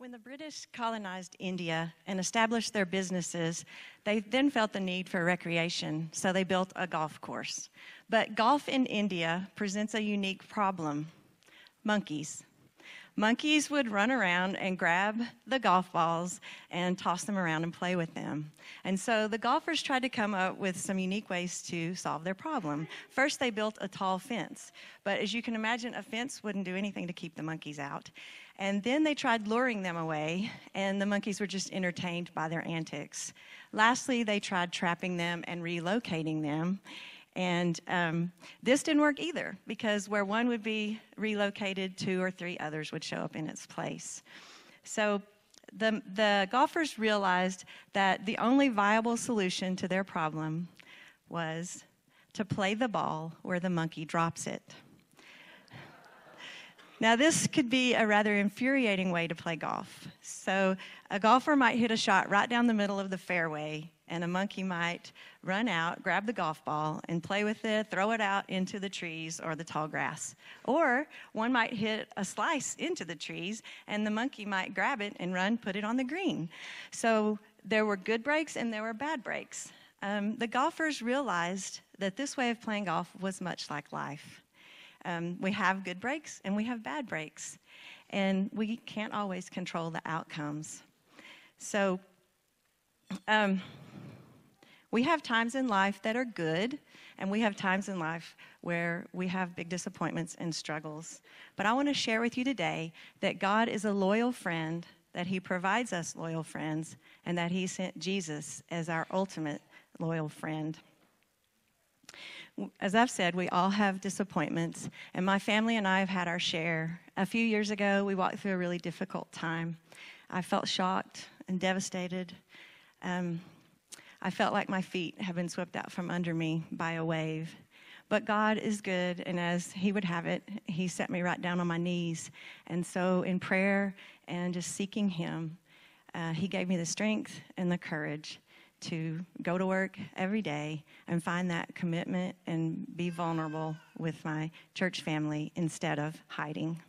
When the British colonized India and established their businesses, they then felt the need for recreation, so they built a golf course. But golf in India presents a unique problem monkeys. Monkeys would run around and grab the golf balls and toss them around and play with them. And so the golfers tried to come up with some unique ways to solve their problem. First, they built a tall fence, but as you can imagine, a fence wouldn't do anything to keep the monkeys out. And then they tried luring them away, and the monkeys were just entertained by their antics. Lastly, they tried trapping them and relocating them. And um, this didn't work either because where one would be relocated, two or three others would show up in its place. So the, the golfers realized that the only viable solution to their problem was to play the ball where the monkey drops it. Now, this could be a rather infuriating way to play golf. So, a golfer might hit a shot right down the middle of the fairway, and a monkey might run out, grab the golf ball, and play with it, throw it out into the trees or the tall grass. Or one might hit a slice into the trees, and the monkey might grab it and run, put it on the green. So, there were good breaks and there were bad breaks. Um, the golfers realized that this way of playing golf was much like life. Um, we have good breaks and we have bad breaks, and we can't always control the outcomes. So, um, we have times in life that are good, and we have times in life where we have big disappointments and struggles. But I want to share with you today that God is a loyal friend, that He provides us loyal friends, and that He sent Jesus as our ultimate loyal friend as I've said, we all have disappointments, and my family and I have had our share. A few years ago, we walked through a really difficult time. I felt shocked and devastated. Um, I felt like my feet had been swept out from under me by a wave. But God is good, and as He would have it, He set me right down on my knees. And so, in prayer and just seeking Him, uh, He gave me the strength and the courage to go to work every day and find that commitment and be vulnerable with my church family instead of hiding.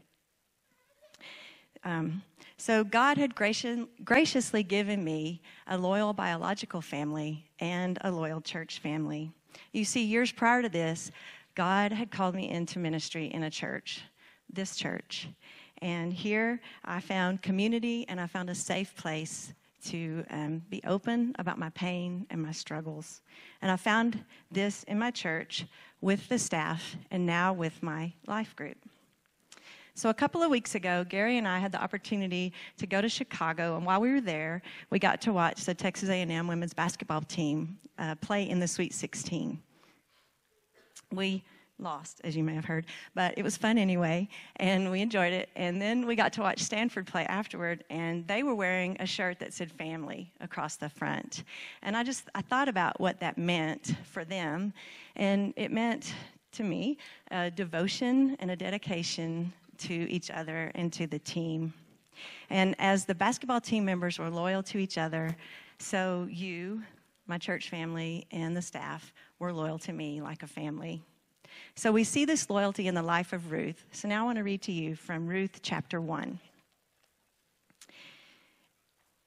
Um, so, God had gracious, graciously given me a loyal biological family and a loyal church family. You see, years prior to this, God had called me into ministry in a church, this church. And here I found community and I found a safe place to um, be open about my pain and my struggles. And I found this in my church with the staff and now with my life group. So a couple of weeks ago, Gary and I had the opportunity to go to Chicago, and while we were there, we got to watch the Texas A&M women's basketball team uh, play in the Sweet 16. We lost, as you may have heard, but it was fun anyway, and we enjoyed it. And then we got to watch Stanford play afterward, and they were wearing a shirt that said family across the front. And I just I thought about what that meant for them, and it meant to me a devotion and a dedication to each other and to the team. And as the basketball team members were loyal to each other, so you, my church family, and the staff were loyal to me like a family. So we see this loyalty in the life of Ruth. So now I want to read to you from Ruth chapter 1.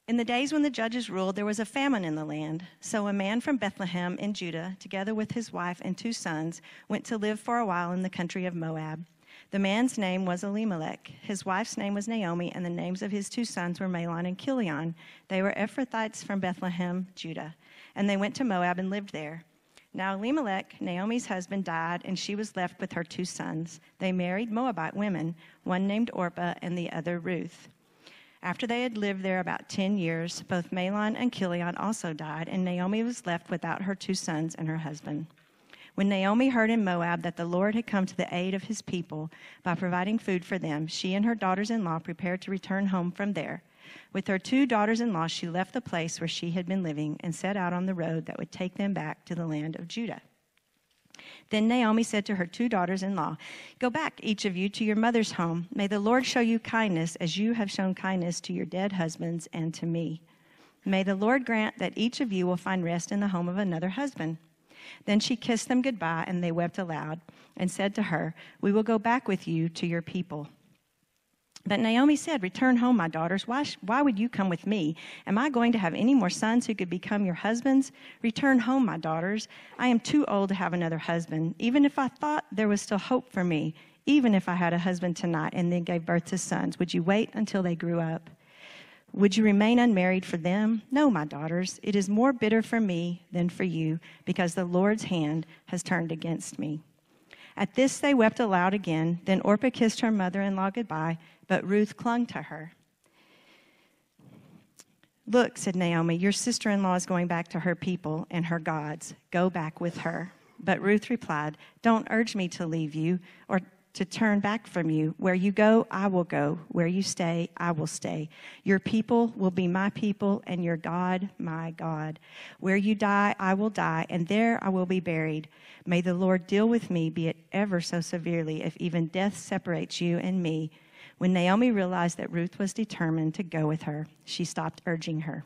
In the days when the judges ruled, there was a famine in the land. So a man from Bethlehem in Judah, together with his wife and two sons, went to live for a while in the country of Moab. The man's name was Elimelech. His wife's name was Naomi, and the names of his two sons were Mahlon and Chilion. They were Ephrathites from Bethlehem, Judah. And they went to Moab and lived there. Now Elimelech, Naomi's husband, died, and she was left with her two sons. They married Moabite women, one named Orpah and the other Ruth. After they had lived there about 10 years, both Mahlon and Chilion also died, and Naomi was left without her two sons and her husband. When Naomi heard in Moab that the Lord had come to the aid of his people by providing food for them, she and her daughters in law prepared to return home from there. With her two daughters in law, she left the place where she had been living and set out on the road that would take them back to the land of Judah. Then Naomi said to her two daughters in law, Go back, each of you, to your mother's home. May the Lord show you kindness as you have shown kindness to your dead husbands and to me. May the Lord grant that each of you will find rest in the home of another husband. Then she kissed them goodbye, and they wept aloud and said to her, We will go back with you to your people. But Naomi said, Return home, my daughters. Why, sh- why would you come with me? Am I going to have any more sons who could become your husbands? Return home, my daughters. I am too old to have another husband. Even if I thought there was still hope for me, even if I had a husband tonight and then gave birth to sons, would you wait until they grew up? Would you remain unmarried for them? No, my daughters. It is more bitter for me than for you, because the Lord's hand has turned against me. At this, they wept aloud again. Then Orpah kissed her mother in law goodbye but Ruth clung to her. Look, said Naomi, your sister in law is going back to her people and her gods. Go back with her. But Ruth replied, Don't urge me to leave you or to turn back from you. Where you go, I will go. Where you stay, I will stay. Your people will be my people, and your God, my God. Where you die, I will die, and there I will be buried. May the Lord deal with me, be it ever so severely, if even death separates you and me. When Naomi realized that Ruth was determined to go with her, she stopped urging her.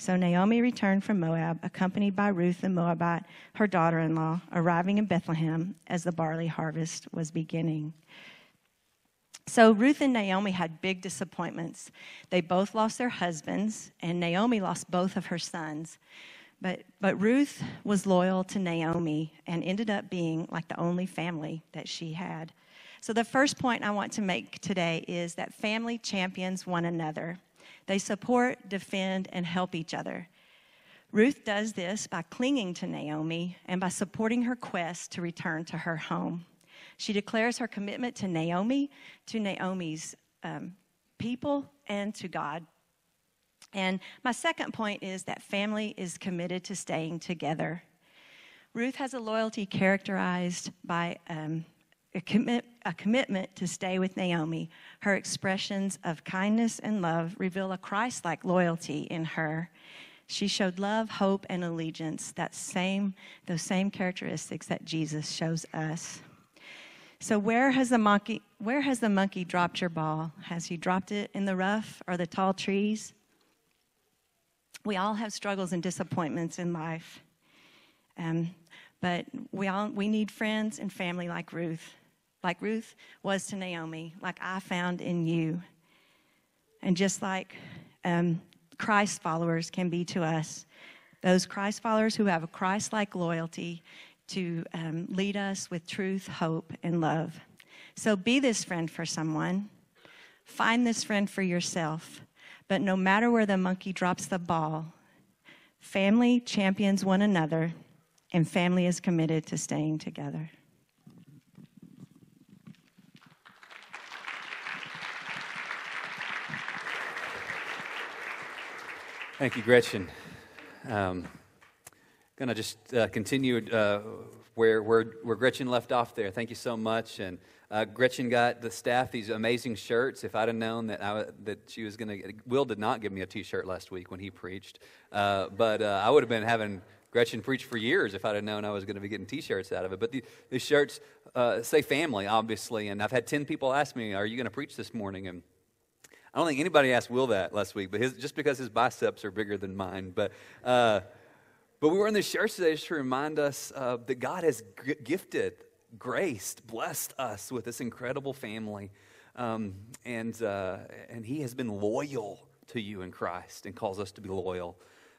So Naomi returned from Moab, accompanied by Ruth the Moabite, her daughter in law, arriving in Bethlehem as the barley harvest was beginning. So Ruth and Naomi had big disappointments. They both lost their husbands, and Naomi lost both of her sons. But, but Ruth was loyal to Naomi and ended up being like the only family that she had. So, the first point I want to make today is that family champions one another. They support, defend, and help each other. Ruth does this by clinging to Naomi and by supporting her quest to return to her home. She declares her commitment to Naomi, to Naomi's um, people, and to God. And my second point is that family is committed to staying together. Ruth has a loyalty characterized by um, a, commit, a commitment to stay with Naomi. Her expressions of kindness and love reveal a Christ like loyalty in her. She showed love, hope, and allegiance, that same, those same characteristics that Jesus shows us. So where has the monkey where has the monkey dropped your ball? Has he dropped it in the rough or the tall trees? We all have struggles and disappointments in life. Um, but we all we need friends and family like Ruth like Ruth was to Naomi, like I found in you. And just like um, Christ followers can be to us, those Christ followers who have a Christ like loyalty to um, lead us with truth, hope, and love. So be this friend for someone. Find this friend for yourself. But no matter where the monkey drops the ball, family champions one another, and family is committed to staying together. Thank you, Gretchen. Um, gonna just uh, continue uh, where, where, where Gretchen left off there. Thank you so much. And uh, Gretchen got the staff these amazing shirts. If I'd have known that I, that she was gonna, Will did not give me a T-shirt last week when he preached, uh, but uh, I would have been having Gretchen preach for years if I'd have known I was going to be getting T-shirts out of it. But the, these shirts uh, say family, obviously. And I've had ten people ask me, "Are you going to preach this morning?" And I don't think anybody asked Will that last week, but his, just because his biceps are bigger than mine. But, uh, but we were in this church today just to remind us uh, that God has g- gifted, graced, blessed us with this incredible family. Um, and, uh, and He has been loyal to you in Christ and calls us to be loyal.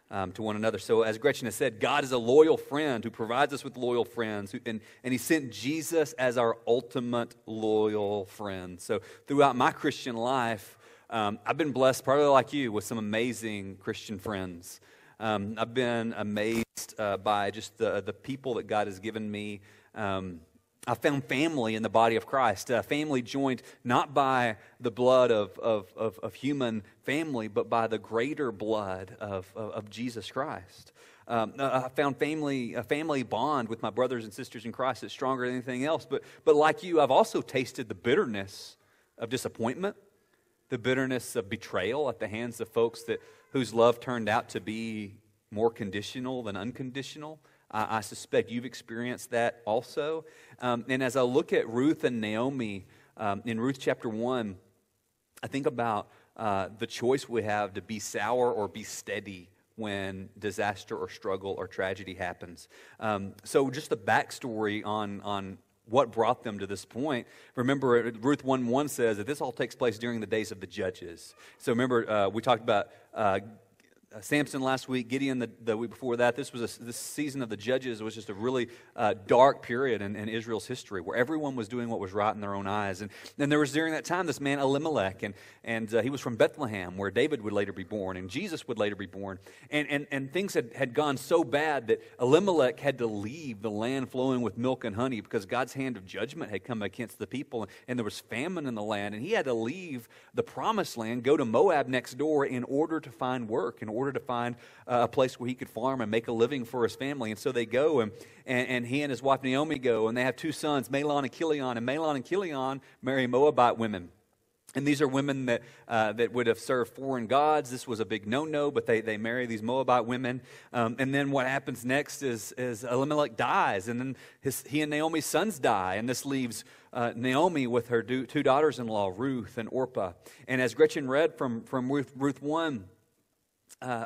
Um, to one another. So, as Gretchen has said, God is a loyal friend who provides us with loyal friends, who, and, and He sent Jesus as our ultimate loyal friend. So, throughout my Christian life, um, I've been blessed, probably like you, with some amazing Christian friends. Um, I've been amazed uh, by just the, the people that God has given me. Um, I found family in the body of Christ, a family joined not by the blood of, of, of, of human family, but by the greater blood of, of, of Jesus Christ. Um, I found family, a family bond with my brothers and sisters in Christ that's stronger than anything else. But, but like you, I've also tasted the bitterness of disappointment the bitterness of betrayal at the hands of folks that, whose love turned out to be more conditional than unconditional. I, suspect you've experienced that also. Um, and as I look at Ruth and Naomi um, in Ruth chapter 1, I think about uh, the choice we have to be sour or be steady when disaster or struggle or tragedy happens. Um, so, just the backstory on, on what brought them to this point. Remember, Ruth 1 1 says that this all takes place during the days of the judges. So, remember, uh, we talked about uh, uh, Samson last week, Gideon the, the, week before that. This was a, this season of the judges was just a really uh, dark period in, in, Israel's history where everyone was doing what was right in their own eyes. And then there was during that time this man Elimelech, and, and uh, he was from Bethlehem where David would later be born and Jesus would later be born. And, and, and things had, had gone so bad that Elimelech had to leave the land flowing with milk and honey because God's hand of judgment had come against the people and, and there was famine in the land. And he had to leave the promised land, go to Moab next door in order to find work, in order order to find uh, a place where he could farm and make a living for his family. And so they go, and, and, and he and his wife Naomi go, and they have two sons, Mahlon and Chilion. And Mahlon and Chilion marry Moabite women. And these are women that, uh, that would have served foreign gods. This was a big no no, but they, they marry these Moabite women. Um, and then what happens next is, is Elimelech dies, and then his, he and Naomi's sons die. And this leaves uh, Naomi with her two daughters in law, Ruth and Orpah. And as Gretchen read from, from Ruth, Ruth 1, uh,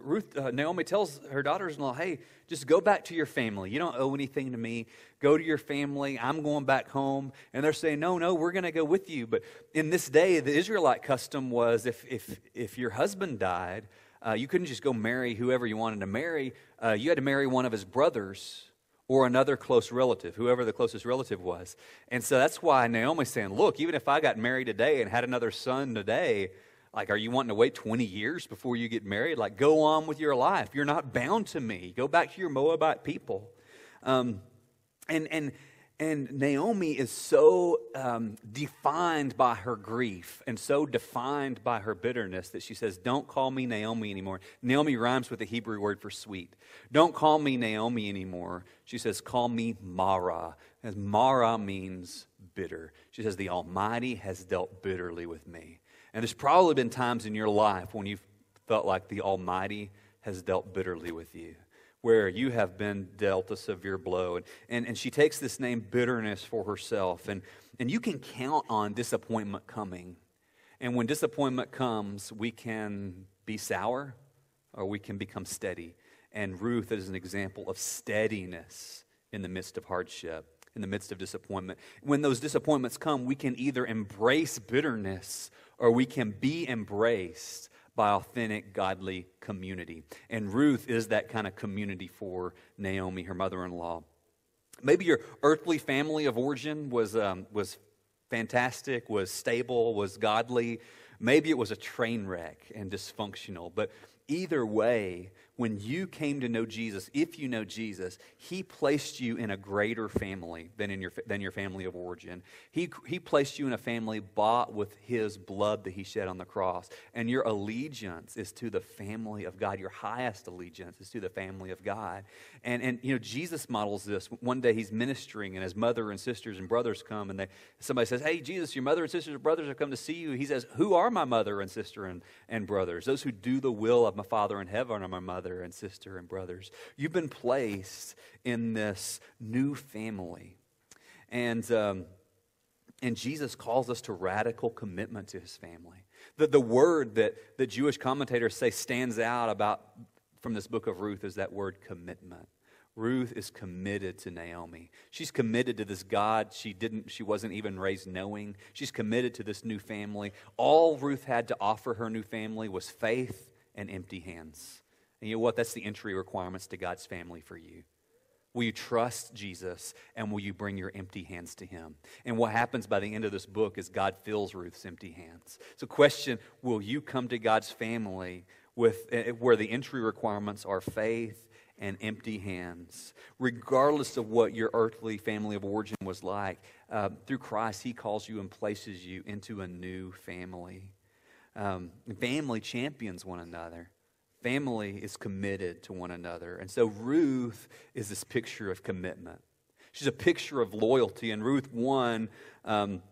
Ruth, uh, Naomi tells her daughters-in-law, "Hey, just go back to your family. You don't owe anything to me. Go to your family. I'm going back home." And they're saying, "No, no, we're going to go with you." But in this day, the Israelite custom was if if if your husband died, uh, you couldn't just go marry whoever you wanted to marry. Uh, you had to marry one of his brothers or another close relative, whoever the closest relative was. And so that's why Naomi's saying, "Look, even if I got married today and had another son today." Like, are you wanting to wait 20 years before you get married? Like, go on with your life. You're not bound to me. Go back to your Moabite people. Um, and, and, and Naomi is so um, defined by her grief and so defined by her bitterness that she says, Don't call me Naomi anymore. Naomi rhymes with the Hebrew word for sweet. Don't call me Naomi anymore. She says, Call me Mara. As Mara means bitter. She says, The Almighty has dealt bitterly with me. And there's probably been times in your life when you've felt like the Almighty has dealt bitterly with you, where you have been dealt a severe blow. And, and, and she takes this name bitterness for herself. And, and you can count on disappointment coming. And when disappointment comes, we can be sour or we can become steady. And Ruth is an example of steadiness in the midst of hardship, in the midst of disappointment. When those disappointments come, we can either embrace bitterness or we can be embraced by authentic, godly community. And Ruth is that kind of community for Naomi, her mother in law. Maybe your earthly family of origin was, um, was fantastic, was stable, was godly. Maybe it was a train wreck and dysfunctional. But either way, when you came to know Jesus, if you know Jesus, He placed you in a greater family than, in your, than your family of origin. He, he placed you in a family bought with His blood that He shed on the cross. And your allegiance is to the family of God. Your highest allegiance is to the family of God. And, and you know, Jesus models this. One day He's ministering, and His mother and sisters and brothers come, and they, somebody says, Hey, Jesus, your mother and sisters and brothers have come to see you. He says, Who are my mother and sister and, and brothers? Those who do the will of my Father in heaven are my mother and sister and brothers. You've been placed in this new family. And, um, and Jesus calls us to radical commitment to his family. The, the word that, that Jewish commentators say stands out about from this book of Ruth is that word commitment. Ruth is committed to Naomi. She's committed to this God she didn't she wasn't even raised knowing. She's committed to this new family. All Ruth had to offer her new family was faith and empty hands. And you know what? That's the entry requirements to God's family for you. Will you trust Jesus and will you bring your empty hands to him? And what happens by the end of this book is God fills Ruth's empty hands. So, question Will you come to God's family with, eh, where the entry requirements are faith and empty hands? Regardless of what your earthly family of origin was like, uh, through Christ, he calls you and places you into a new family. Um, family champions one another family is committed to one another. And so Ruth is this picture of commitment. She's a picture of loyalty. And Ruth 1, um,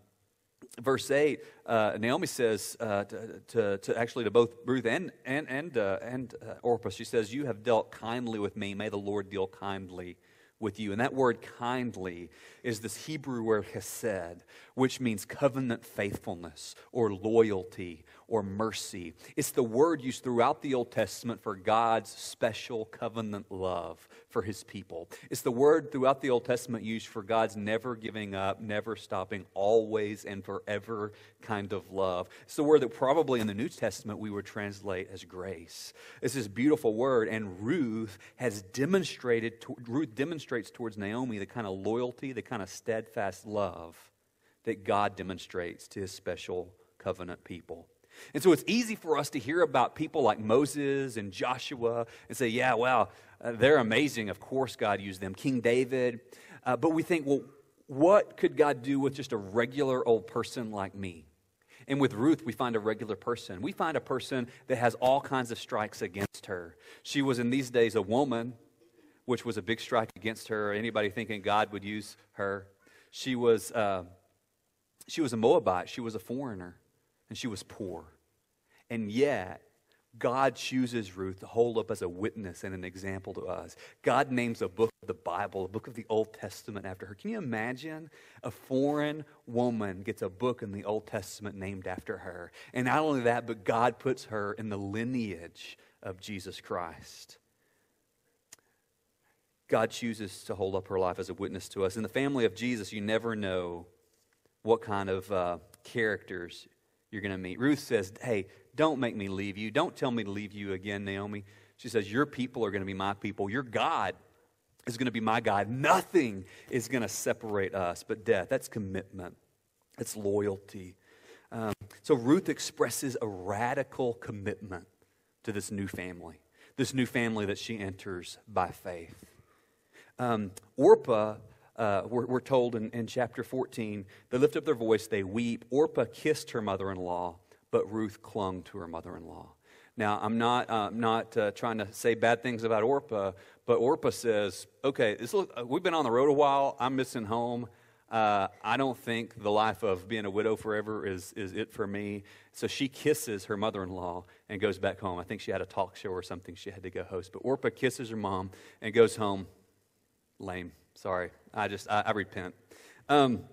verse 8, uh, Naomi says uh, to, to, to, actually to both Ruth and, and, and, uh, and uh, Orpah, she says, You have dealt kindly with me. May the Lord deal kindly with you. And that word kindly is this Hebrew word hesed, which means covenant faithfulness or loyalty or mercy. It's the word used throughout the Old Testament for God's special covenant love for his people. It's the word throughout the Old Testament used for God's never giving up, never stopping, always and forever kind of love. It's the word that probably in the New Testament we would translate as grace. It's this beautiful word, and Ruth has demonstrated, Ruth demonstrates towards Naomi the kind of loyalty, the kind of steadfast love that God demonstrates to his special covenant people. And so it's easy for us to hear about people like Moses and Joshua and say, yeah, well, uh, they're amazing. Of course, God used them. King David. Uh, but we think, well, what could God do with just a regular old person like me? And with Ruth, we find a regular person. We find a person that has all kinds of strikes against her. She was in these days a woman, which was a big strike against her. Anybody thinking God would use her? She was, uh, she was a Moabite. She was a foreigner and she was poor. And yet, God chooses Ruth to hold up as a witness and an example to us. God names a book of the Bible, a book of the Old Testament after her. Can you imagine a foreign woman gets a book in the Old Testament named after her? And not only that, but God puts her in the lineage of Jesus Christ. God chooses to hold up her life as a witness to us. In the family of Jesus, you never know what kind of uh, characters you're going to meet. Ruth says, Hey, don't make me leave you. Don't tell me to leave you again, Naomi. She says, Your people are going to be my people. Your God is going to be my God. Nothing is going to separate us but death. That's commitment, that's loyalty. Um, so Ruth expresses a radical commitment to this new family, this new family that she enters by faith. Um, Orpah uh, we're, we're, told in, in chapter 14, they lift up their voice, they weep. Orpah kissed her mother in law, but Ruth clung to her mother in law. Now, I'm not, uh, not uh, trying to say bad things about Orpah, but Orpah says, okay, this uh, we've been on the road a while. I'm missing home. Uh, I don't think the life of being a widow forever is, is it for me. So she kisses her mother in law and goes back home. I think she had a talk show or something she had to go host. But Orpah kisses her mom and goes home. Lame. Sorry, I just, I, I repent. Um,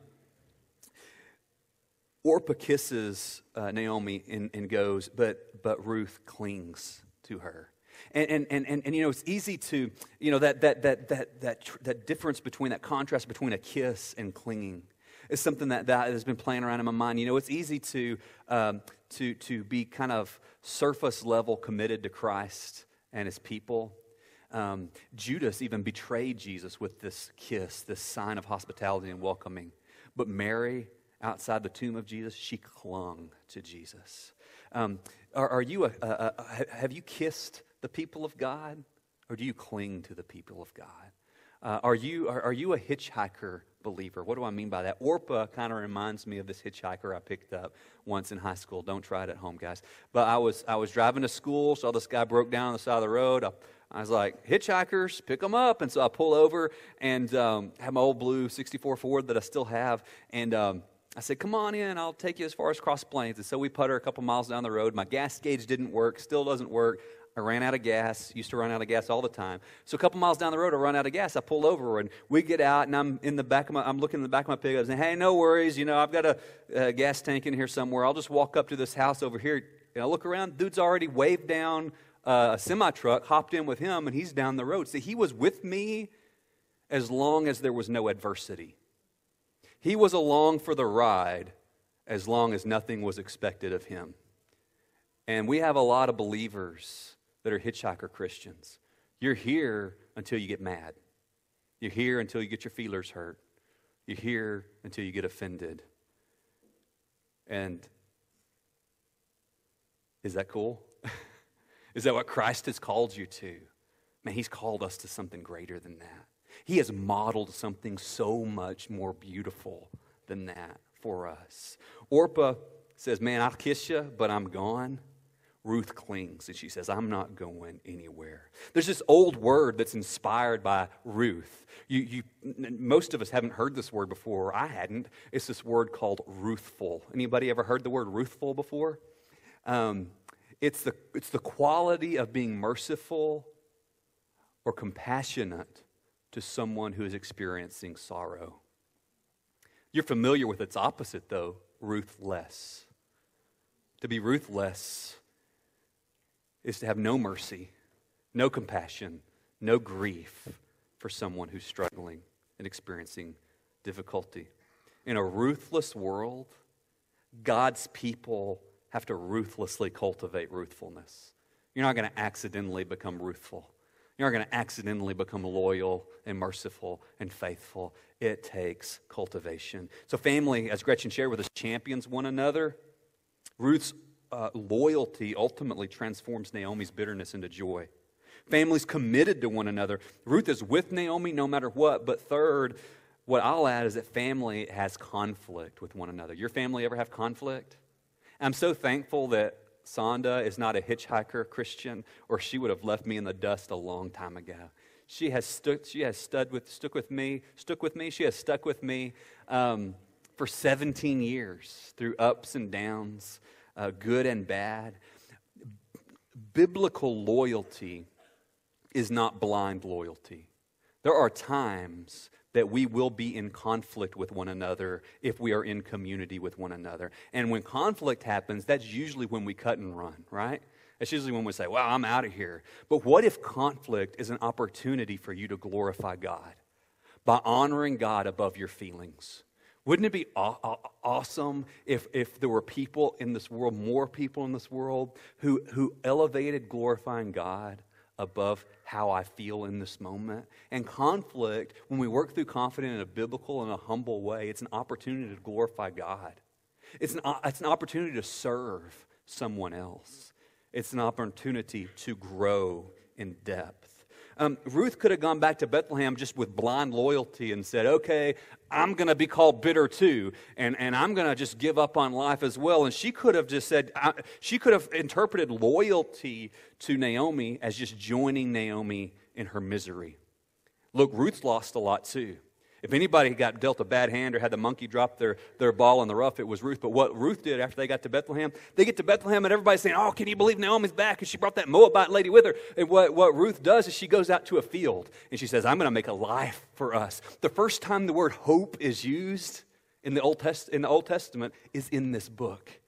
Orpah kisses uh, Naomi and, and, goes, but, but Ruth clings to her. And, and, and, and, you know, it's easy to, you know, that, that, that, that, that, that difference between, that contrast between a kiss and clinging is something that, that has been playing around in my mind. You know, it's easy to, um, to, to be kind of surface level committed to Christ and his people um, Judas even betrayed Jesus with this kiss, this sign of hospitality and welcoming. But Mary, outside the tomb of Jesus, she clung to Jesus. Um, are, are, you a, a, a, have you kissed the people of God, or do you cling to the people of God? Uh, are, you, are, are you a hitchhiker believer? What do I mean by that? Orpah kind of reminds me of this hitchhiker I picked up once in high school. Don't try it at home, guys. But I was, I was driving to school, saw this guy broke down on the side of the road. I I was like, hitchhikers, pick them up. And so I pull over and um, have my old blue 64 Ford that I still have. And um, I said, come on in, I'll take you as far as Cross Plains. And so we putter a couple miles down the road. My gas gauge didn't work, still doesn't work. I ran out of gas, used to run out of gas all the time. So a couple miles down the road, I run out of gas. I pull over and we get out and I'm in the back of my, I'm looking in the back of my pickup and hey, no worries. You know, I've got a, a gas tank in here somewhere. I'll just walk up to this house over here. And I look around, dude's already waved down uh, a semi truck, hopped in with him, and he's down the road. See, he was with me as long as there was no adversity. He was along for the ride as long as nothing was expected of him. And we have a lot of believers that are hitchhiker Christians. You're here until you get mad. You're here until you get your feelers hurt. You're here until you get offended. And is that cool? Is that what Christ has called you to? Man, He's called us to something greater than that. He has modeled something so much more beautiful than that for us. Orpah says, Man, I'll kiss you, but I'm gone. Ruth clings and she says, I'm not going anywhere. There's this old word that's inspired by Ruth. You, you, most of us haven't heard this word before, I hadn't. It's this word called ruthful. Anybody ever heard the word ruthful before? Um, it's, the, it's the quality of being merciful or compassionate to someone who is experiencing sorrow. You're familiar with its opposite, though ruthless. To be ruthless is to have no mercy, no compassion, no grief for someone who's struggling and experiencing difficulty. In a ruthless world, God's people have to ruthlessly cultivate ruthfulness. You're not going to accidentally become ruthful. You're not going to accidentally become loyal and merciful and faithful. It takes cultivation. So, family, as Gretchen shared with us, champions one another. Ruth's uh, loyalty ultimately transforms Naomi's bitterness into joy. Families committed to one another. Ruth is with Naomi no matter what. But third, what I'll add is that family has conflict with one another. Your family ever have conflict? I'm so thankful that Sonda is not a hitchhiker Christian, or she would have left me in the dust a long time ago. She has stuck, she has stood with, stuck with me, stuck with me. She has stuck with me um, for 17 years through ups and downs uh, good and bad. Biblical loyalty is not blind loyalty. There are times that we will be in conflict with one another if we are in community with one another. And when conflict happens, that's usually when we cut and run, right? That's usually when we say, Well, I'm out of here. But what if conflict is an opportunity for you to glorify God by honoring God above your feelings? Wouldn't it be aw- awesome if, if there were people in this world, more people in this world, who, who elevated glorifying God above how I feel in this moment? And conflict, when we work through confidence in a biblical and a humble way, it's an opportunity to glorify God. It's an, it's an opportunity to serve someone else. It's an opportunity to grow in depth. Um, Ruth could have gone back to Bethlehem just with blind loyalty and said, okay, I'm going to be called bitter too, and, and I'm going to just give up on life as well. And she could have just said, she could have interpreted loyalty to Naomi as just joining Naomi in her misery. Look, Ruth's lost a lot too. If anybody got dealt a bad hand or had the monkey drop their, their ball in the rough, it was Ruth. But what Ruth did after they got to Bethlehem, they get to Bethlehem and everybody's saying, Oh, can you believe Naomi's back? And she brought that Moabite lady with her. And what, what Ruth does is she goes out to a field and she says, I'm going to make a life for us. The first time the word hope is used in the Old, Test, in the Old Testament is in this book.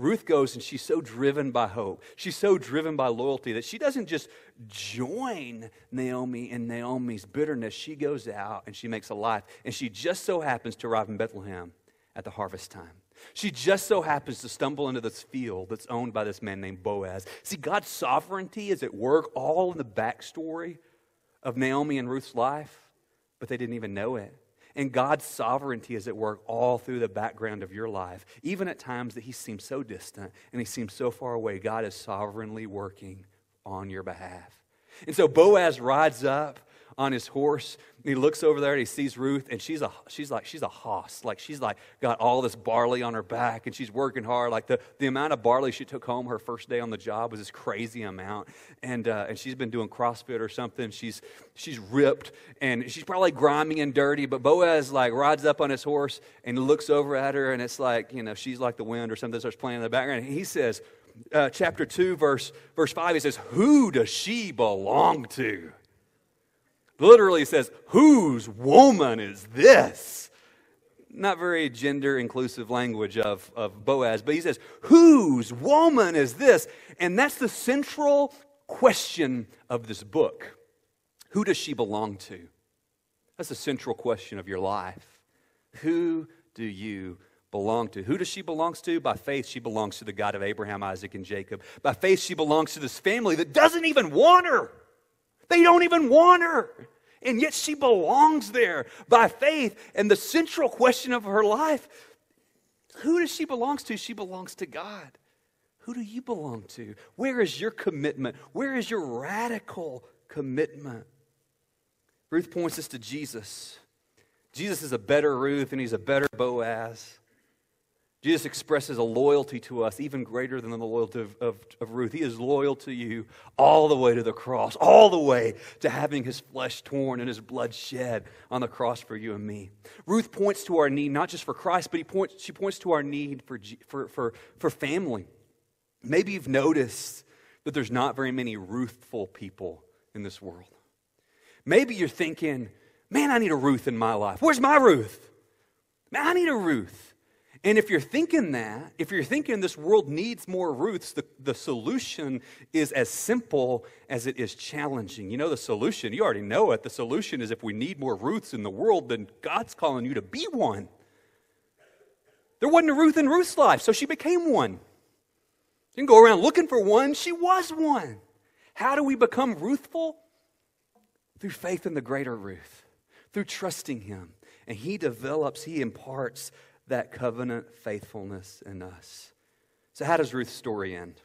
Ruth goes and she's so driven by hope. She's so driven by loyalty that she doesn't just join Naomi in Naomi's bitterness. She goes out and she makes a life. And she just so happens to arrive in Bethlehem at the harvest time. She just so happens to stumble into this field that's owned by this man named Boaz. See, God's sovereignty is at work all in the backstory of Naomi and Ruth's life, but they didn't even know it. And God's sovereignty is at work all through the background of your life. Even at times that He seems so distant and He seems so far away, God is sovereignly working on your behalf. And so Boaz rides up on his horse. He looks over there and he sees Ruth, and she's a she's like she's a hoss. Like she's like got all this barley on her back, and she's working hard. Like the, the amount of barley she took home her first day on the job was this crazy amount. And uh, and she's been doing CrossFit or something. She's she's ripped and she's probably grimy and dirty. But Boaz like rides up on his horse and looks over at her, and it's like you know she's like the wind or something starts playing in the background. And he says, uh, chapter two, verse verse five, he says, "Who does she belong to?" Literally says, Whose woman is this? Not very gender inclusive language of, of Boaz, but he says, Whose woman is this? And that's the central question of this book. Who does she belong to? That's the central question of your life. Who do you belong to? Who does she belong to? By faith, she belongs to the God of Abraham, Isaac, and Jacob. By faith, she belongs to this family that doesn't even want her. They don't even want her. And yet she belongs there by faith. And the central question of her life who does she belong to? She belongs to God. Who do you belong to? Where is your commitment? Where is your radical commitment? Ruth points us to Jesus. Jesus is a better Ruth and he's a better Boaz. Jesus expresses a loyalty to us even greater than the loyalty of, of, of, Ruth. He is loyal to you all the way to the cross, all the way to having his flesh torn and his blood shed on the cross for you and me. Ruth points to our need, not just for Christ, but he points, she points to our need for, for, for, for family. Maybe you've noticed that there's not very many Ruthful people in this world. Maybe you're thinking, man, I need a Ruth in my life. Where's my Ruth? Man, I need a Ruth. And if you're thinking that, if you're thinking this world needs more Ruths, the, the solution is as simple as it is challenging. You know the solution, you already know it. The solution is if we need more Ruths in the world, then God's calling you to be one. There wasn't a Ruth in Ruth's life, so she became one. You didn't go around looking for one, she was one. How do we become Ruthful? Through faith in the greater Ruth, through trusting Him. And He develops, He imparts that covenant faithfulness in us. So, how does Ruth's story end?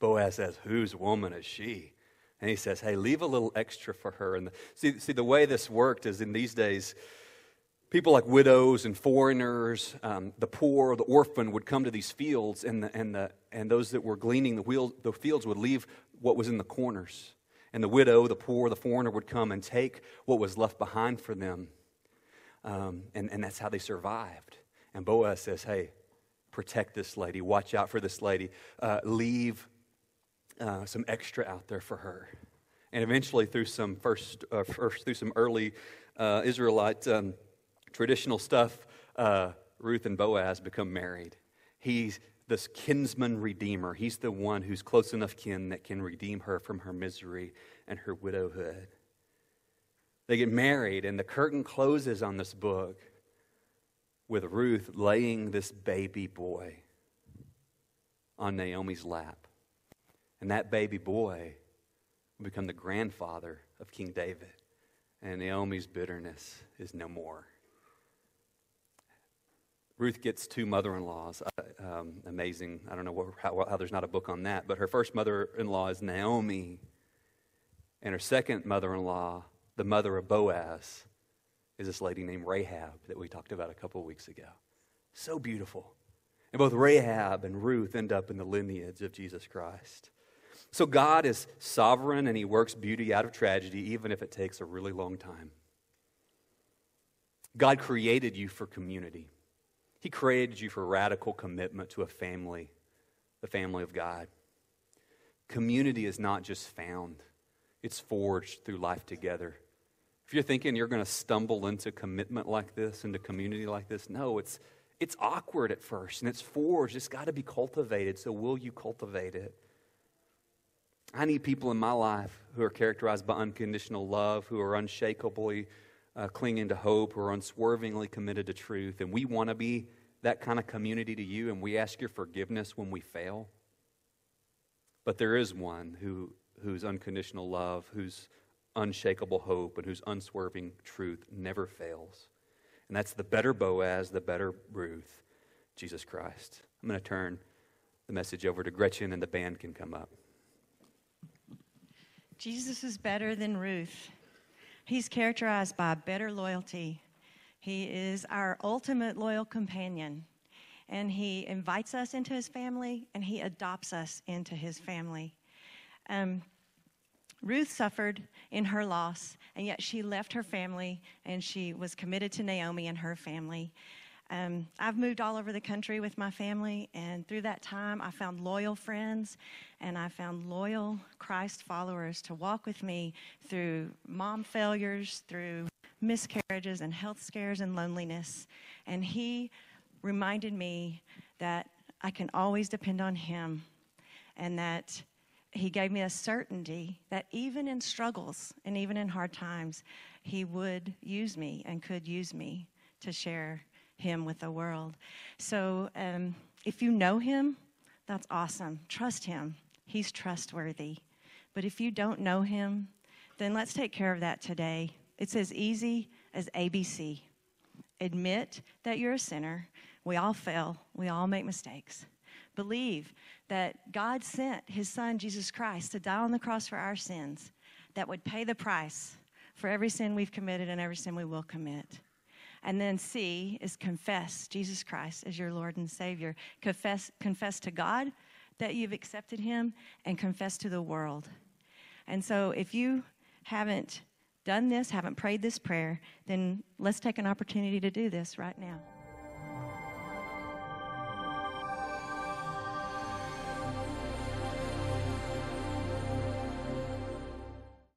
Boaz says, Whose woman is she? And he says, Hey, leave a little extra for her. And the, see, see, the way this worked is in these days, people like widows and foreigners, um, the poor, the orphan would come to these fields, and, the, and, the, and those that were gleaning the, wheel, the fields would leave what was in the corners. And the widow, the poor, the foreigner would come and take what was left behind for them. Um, and, and that's how they survived. And Boaz says, Hey, protect this lady, watch out for this lady, uh, leave uh, some extra out there for her. And eventually, through some first, uh, first through some early uh, Israelite um, traditional stuff, uh, Ruth and Boaz become married. He's this kinsman redeemer. He's the one who's close enough kin that can redeem her from her misery and her widowhood. They get married, and the curtain closes on this book with Ruth laying this baby boy on Naomi's lap. And that baby boy will become the grandfather of King David. And Naomi's bitterness is no more. Ruth gets two mother in laws. Uh, um, amazing. I don't know what, how, how there's not a book on that. But her first mother in law is Naomi. And her second mother in law the mother of Boaz is this lady named Rahab that we talked about a couple weeks ago. So beautiful. And both Rahab and Ruth end up in the lineage of Jesus Christ. So God is sovereign and he works beauty out of tragedy, even if it takes a really long time. God created you for community. He created you for radical commitment to a family, the family of God. Community is not just found, it's forged through life together. If you're thinking you're going to stumble into commitment like this, into community like this, no, it's, it's awkward at first and it's forged. It's got to be cultivated. So, will you cultivate it? I need people in my life who are characterized by unconditional love, who are unshakably uh, clinging to hope, who are unswervingly committed to truth. And we want to be that kind of community to you, and we ask your forgiveness when we fail. But there is one who, whose unconditional love, whose unshakable hope and whose unswerving truth never fails. And that's the better Boaz, the better Ruth, Jesus Christ. I'm going to turn the message over to Gretchen, and the band can come up. Jesus is better than Ruth. He's characterized by better loyalty. He is our ultimate loyal companion. And he invites us into his family and he adopts us into his family. Um, Ruth suffered in her loss, and yet she left her family and she was committed to Naomi and her family. Um, I've moved all over the country with my family, and through that time, I found loyal friends and I found loyal Christ followers to walk with me through mom failures, through miscarriages and health scares and loneliness. And He reminded me that I can always depend on Him and that he gave me a certainty that even in struggles and even in hard times, he would use me and could use me to share him with the world. So um, if you know him, that's awesome. Trust him, he's trustworthy. But if you don't know him, then let's take care of that today. It's as easy as ABC. Admit that you're a sinner. We all fail, we all make mistakes. Believe that God sent his son, Jesus Christ, to die on the cross for our sins, that would pay the price for every sin we've committed and every sin we will commit. And then C is confess Jesus Christ as your Lord and Savior. Confess, confess to God that you've accepted Him and confess to the world. And so if you haven't done this, haven't prayed this prayer, then let's take an opportunity to do this right now.